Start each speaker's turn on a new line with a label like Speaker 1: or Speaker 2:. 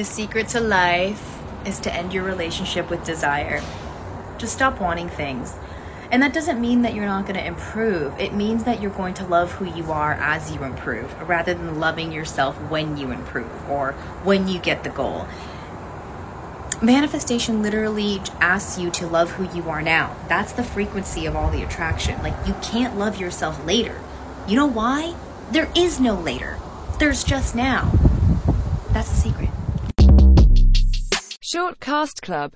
Speaker 1: The secret to life is to end your relationship with desire. Just stop wanting things. And that doesn't mean that you're not going to improve. It means that you're going to love who you are as you improve, rather than loving yourself when you improve or when you get the goal. Manifestation literally asks you to love who you are now. That's the frequency of all the attraction. Like, you can't love yourself later. You know why? There is no later, there's just now. That's the secret.
Speaker 2: Short Cast Club